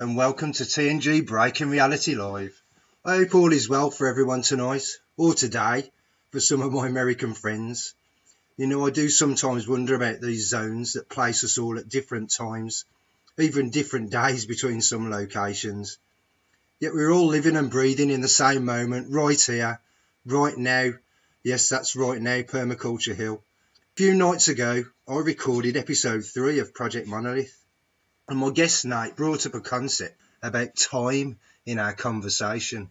and welcome to TNG Breaking Reality Live. I hope all is well for everyone tonight, or today, for some of my American friends. You know, I do sometimes wonder about these zones that place us all at different times, even different days between some locations. Yet we're all living and breathing in the same moment, right here, right now. Yes, that's right now, Permaculture Hill. A few nights ago, I recorded episode 3 of Project Monolith and my guest Nate brought up a concept about time in our conversation.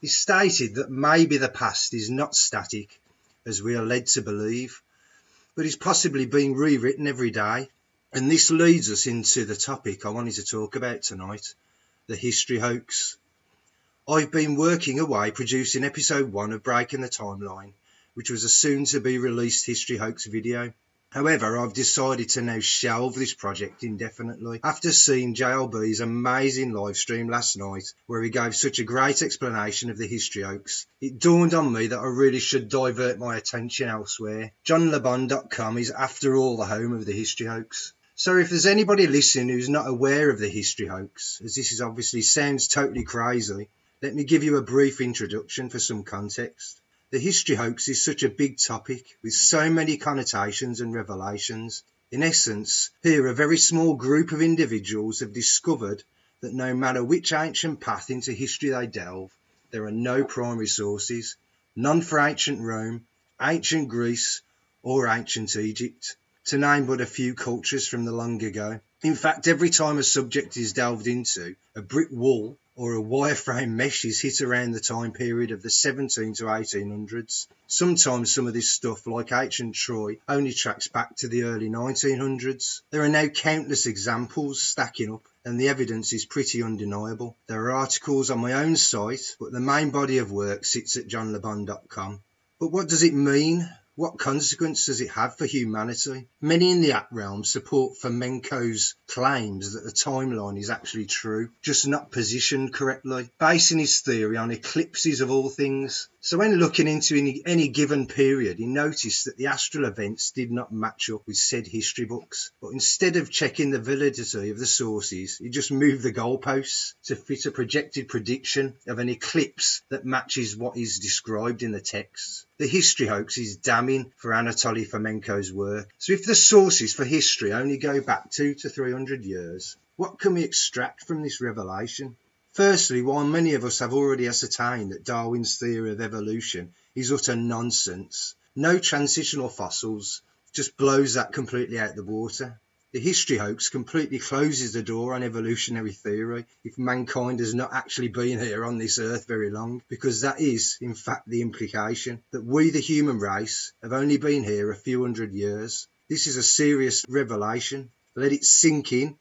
He stated that maybe the past is not static, as we are led to believe, but is possibly being rewritten every day. And this leads us into the topic I wanted to talk about tonight the history hoax. I've been working away producing episode one of Breaking the Timeline, which was a soon to be released history hoax video. However, I've decided to now shelve this project indefinitely after seeing JLB's amazing live stream last night where he gave such a great explanation of the history hoax. It dawned on me that I really should divert my attention elsewhere. JohnLeBon.com is after all the home of the history hoax. So if there's anybody listening who's not aware of the history hoax, as this is obviously sounds totally crazy, let me give you a brief introduction for some context. The history hoax is such a big topic with so many connotations and revelations. In essence, here a very small group of individuals have discovered that no matter which ancient path into history they delve, there are no primary sources, none for ancient Rome, ancient Greece, or ancient Egypt, to name but a few cultures from the long ago. In fact, every time a subject is delved into, a brick wall or a wireframe mesh is hit around the time period of the 17 to 1800s. Sometimes some of this stuff, like ancient Troy, only tracks back to the early 1900s. There are now countless examples stacking up, and the evidence is pretty undeniable. There are articles on my own site, but the main body of work sits at johnlebon.com. But what does it mean? What consequence does it have for humanity? Many in the app realm support Fomenko's claims that the timeline is actually true, just not positioned correctly, basing his theory on eclipses of all things. So when looking into any, any given period, he noticed that the astral events did not match up with said history books. But instead of checking the validity of the sources, he just moved the goalposts to fit a projected prediction of an eclipse that matches what is described in the texts. The history hoax is damning for Anatoly Fomenko's work. So if the sources for history only go back two to three hundred years, what can we extract from this revelation? Firstly, while many of us have already ascertained that Darwin's theory of evolution is utter nonsense, no transitional fossils just blows that completely out the water. The history hoax completely closes the door on evolutionary theory if mankind has not actually been here on this earth very long, because that is, in fact, the implication that we, the human race, have only been here a few hundred years. This is a serious revelation. Let it sink in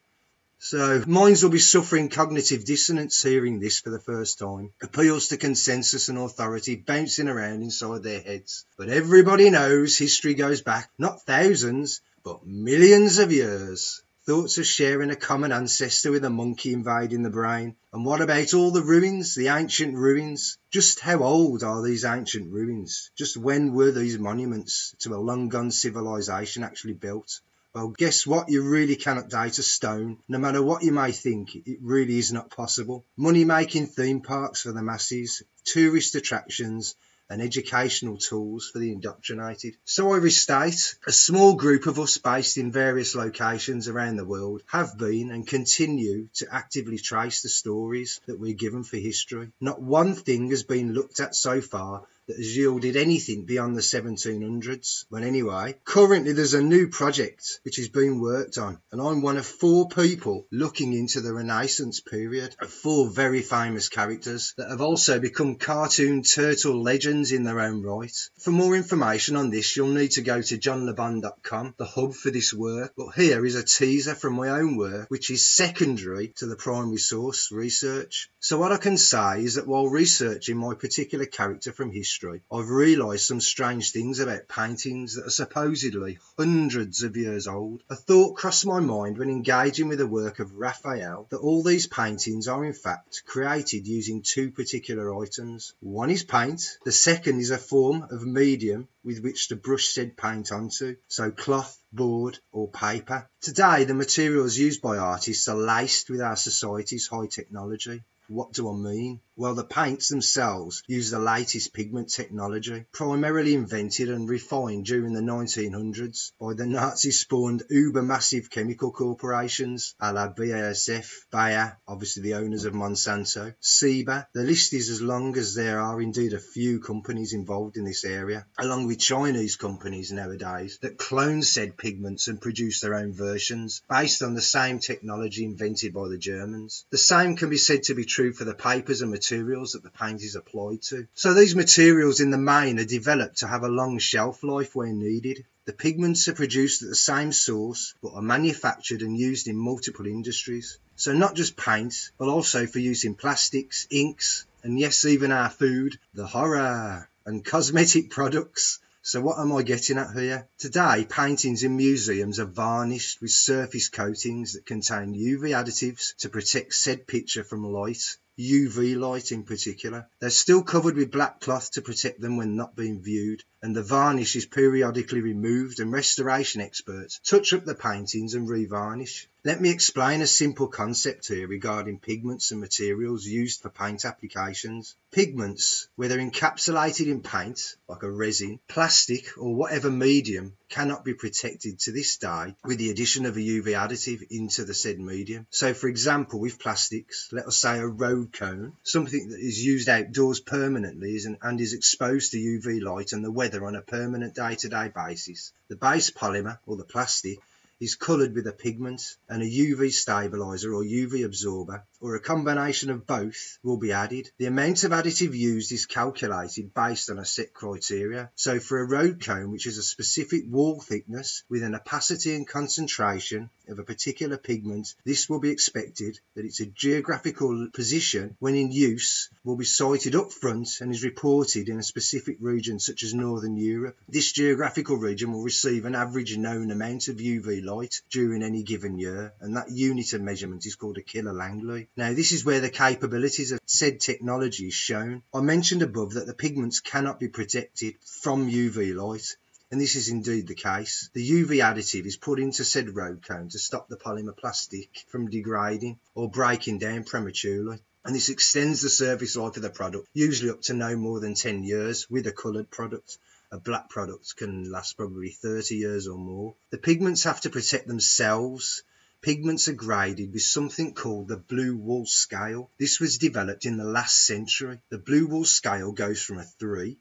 so minds will be suffering cognitive dissonance hearing this for the first time. Appeals to consensus and authority bouncing around inside their heads. But everybody knows history goes back not thousands, but millions of years. Thoughts of sharing a common ancestor with a monkey invading the brain. And what about all the ruins, the ancient ruins? Just how old are these ancient ruins? Just when were these monuments to a long gone civilization actually built? Well, guess what? You really cannot date a stone. No matter what you may think, it really is not possible. Money making theme parks for the masses, tourist attractions, and educational tools for the indoctrinated. So I restate, a small group of us based in various locations around the world have been and continue to actively trace the stories that we're given for history. Not one thing has been looked at so far that has yielded anything beyond the 1700s. Well, anyway, currently there's a new project which is being worked on, and I'm one of four people looking into the Renaissance period of four very famous characters that have also become cartoon turtle legends in their own right. For more information on this, you'll need to go to johnlebon.com, the hub for this work. But here is a teaser from my own work, which is secondary to the primary source research. So what I can say is that while researching my particular character from history, I've realised some strange things about paintings that are supposedly hundreds of years old. A thought crossed my mind when engaging with the work of Raphael that all these paintings are in fact created using two particular items. One is paint, the second is a form of medium with which to brush said paint onto, so cloth, board, or paper. Today, the materials used by artists are laced with our society's high technology. What do I mean? Well, the paints themselves use the latest pigment technology, primarily invented and refined during the 1900s by the Nazi spawned uber massive chemical corporations a la BASF, Bayer, obviously the owners of Monsanto, Ciba. The list is as long as there are indeed a few companies involved in this area, along with Chinese companies nowadays that clone said pigments and produce their own versions based on the same technology invented by the Germans. The same can be said to be true for the papers and materials that the paint is applied to. So these materials in the main are developed to have a long shelf life where needed. The pigments are produced at the same source but are manufactured and used in multiple industries. So not just paint, but also for use in plastics, inks, and yes, even our food, the horror, and cosmetic products. So what am I getting at here? Today, paintings in museums are varnished with surface coatings that contain UV additives to protect said picture from light, UV light in particular. They're still covered with black cloth to protect them when not being viewed, and the varnish is periodically removed and restoration experts touch up the paintings and revarnish. Let me explain a simple concept here regarding pigments and materials used for paint applications. Pigments, whether encapsulated in paint, like a resin, plastic, or whatever medium, cannot be protected to this day with the addition of a UV additive into the said medium. So, for example, with plastics, let us say a road cone, something that is used outdoors permanently and is exposed to UV light and the weather on a permanent day to day basis. The base polymer, or the plastic, is coloured with a pigment and a UV stabilizer or UV absorber or a combination of both will be added. The amount of additive used is calculated based on a set criteria. So for a road cone which is a specific wall thickness with an opacity and concentration of a particular pigment, this will be expected that its geographical position when in use will be cited up front and is reported in a specific region such as Northern Europe. This geographical region will receive an average known amount of UV light during any given year, and that unit of measurement is called a kilo Langley. Now, this is where the capabilities of said technology is shown. I mentioned above that the pigments cannot be protected from UV light, and this is indeed the case. The UV additive is put into said road cone to stop the polymer plastic from degrading or breaking down prematurely. And this extends the service life of the product, usually up to no more than 10 years with a coloured product a black product can last probably 30 years or more. The pigments have to protect themselves. Pigments are graded with something called the blue wool scale. This was developed in the last century. The blue wool scale goes from a 3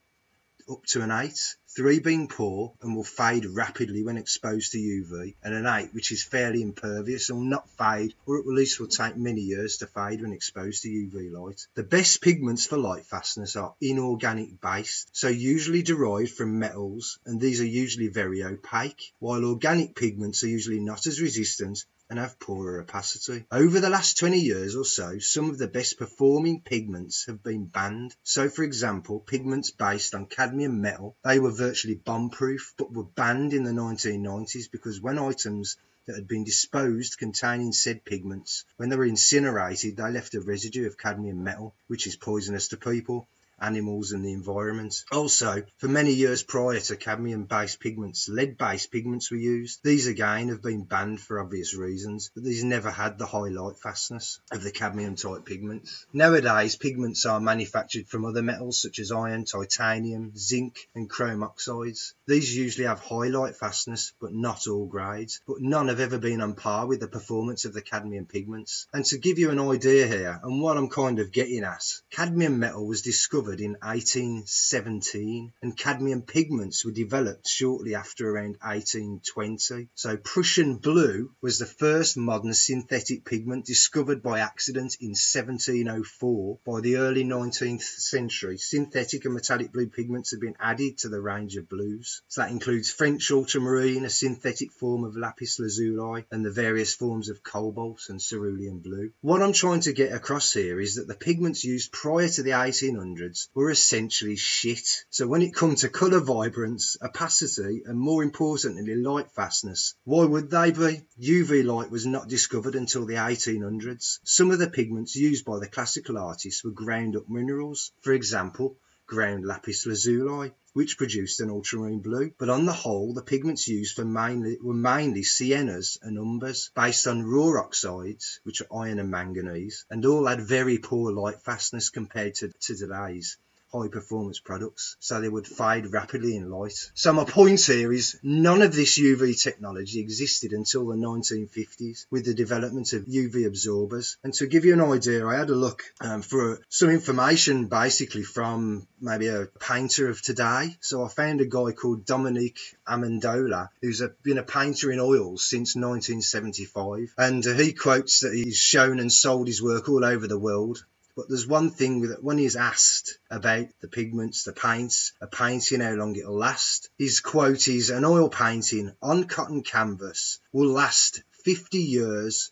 up to an 8 3 being poor and will fade rapidly when exposed to UV, and an 8 which is fairly impervious and will not fade or at least will take many years to fade when exposed to UV light. The best pigments for light fastness are inorganic based, so usually derived from metals, and these are usually very opaque, while organic pigments are usually not as resistant and have poorer opacity. Over the last 20 years or so, some of the best performing pigments have been banned. So, for example, pigments based on cadmium metal, they were virtually bomb proof but were banned in the 1990s because when items that had been disposed containing said pigments, when they were incinerated, they left a residue of cadmium metal, which is poisonous to people animals and the environment. Also, for many years prior to cadmium based pigments, lead based pigments were used. These again have been banned for obvious reasons, but these never had the high light fastness of the cadmium type pigments. Nowadays, pigments are manufactured from other metals such as iron, titanium, zinc, and chrome oxides. These usually have high light fastness, but not all grades, but none have ever been on par with the performance of the cadmium pigments. And to give you an idea here, and what I'm kind of getting at, cadmium metal was discovered discovered in 1817 and cadmium pigments were developed shortly after around 1820. So Prussian blue was the first modern synthetic pigment discovered by accident in 1704. By the early 19th century, synthetic and metallic blue pigments have been added to the range of blues. So that includes French ultramarine, a synthetic form of lapis lazuli, and the various forms of cobalt and cerulean blue. What I'm trying to get across here is that the pigments used prior to the 1800s were essentially shit. So when it comes to colour vibrance, opacity, and more importantly, light fastness, why would they be? UV light was not discovered until the 1800s. Some of the pigments used by the classical artists were ground up minerals. For example, ground lapis lazuli, which produced an ultramarine blue. But on the whole, the pigments used for mainly, were mainly siennas and umbers, based on raw oxides, which are iron and manganese, and all had very poor light fastness compared to, to today's high performance products, so they would fade rapidly in light. So my point here is none of this UV technology existed until the 1950s with the development of UV absorbers. And to give you an idea, I had a look um, for some information basically from maybe a painter of today. So I found a guy called Dominique Amendola, who's a, been a painter in oils since 1975. And he quotes that he's shown and sold his work all over the world. But there's one thing that when he's asked about the pigments, the paints, a painting, how long it'll last, his quote is an oil painting on cotton canvas will last 50 years,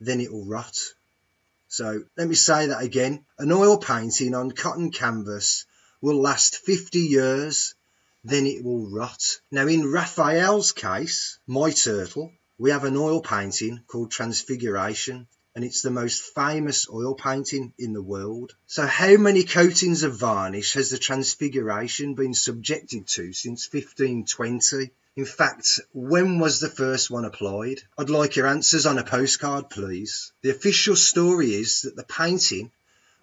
then it will rot. So let me say that again. An oil painting on cotton canvas will last 50 years, then it will rot. Now in Raphael's case, my turtle, we have an oil painting called Transfiguration and it's the most famous oil painting in the world. So how many coatings of varnish has the Transfiguration been subjected to since 1520? In fact, when was the first one applied? I'd like your answers on a postcard, please. The official story is that the painting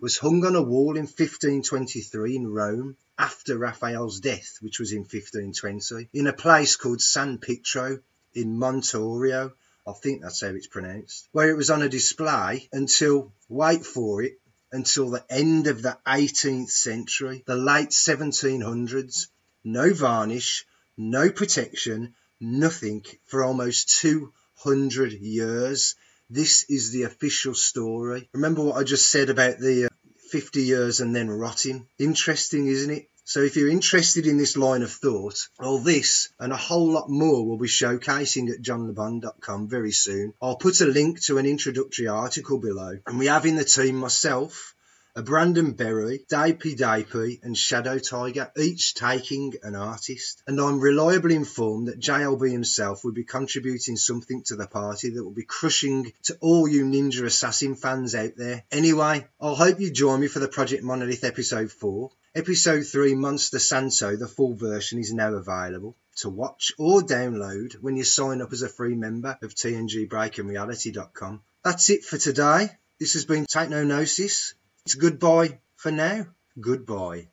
was hung on a wall in 1523 in Rome after Raphael's death, which was in 1520, in a place called San Pietro in Montorio, I think that's how it's pronounced, where it was on a display until, wait for it, until the end of the 18th century, the late 1700s. No varnish, no protection, nothing for almost 200 years. This is the official story. Remember what I just said about the uh, 50 years and then rotting? Interesting, isn't it? So if you're interested in this line of thought, all this and a whole lot more will be showcasing at johnlebon.com very soon. I'll put a link to an introductory article below. And we have in the team myself, a Brandon Berry, Dapey Dapey, and Shadow Tiger, each taking an artist. And I'm reliably informed that JLB himself will be contributing something to the party that will be crushing to all you Ninja Assassin fans out there. Anyway, I'll hope you join me for the Project Monolith episode 4. Episode 3 Monster Santo, the full version, is now available to watch or download when you sign up as a free member of tngbreakingreality.com. That's it for today. This has been Technonosis. It's goodbye for now. Goodbye.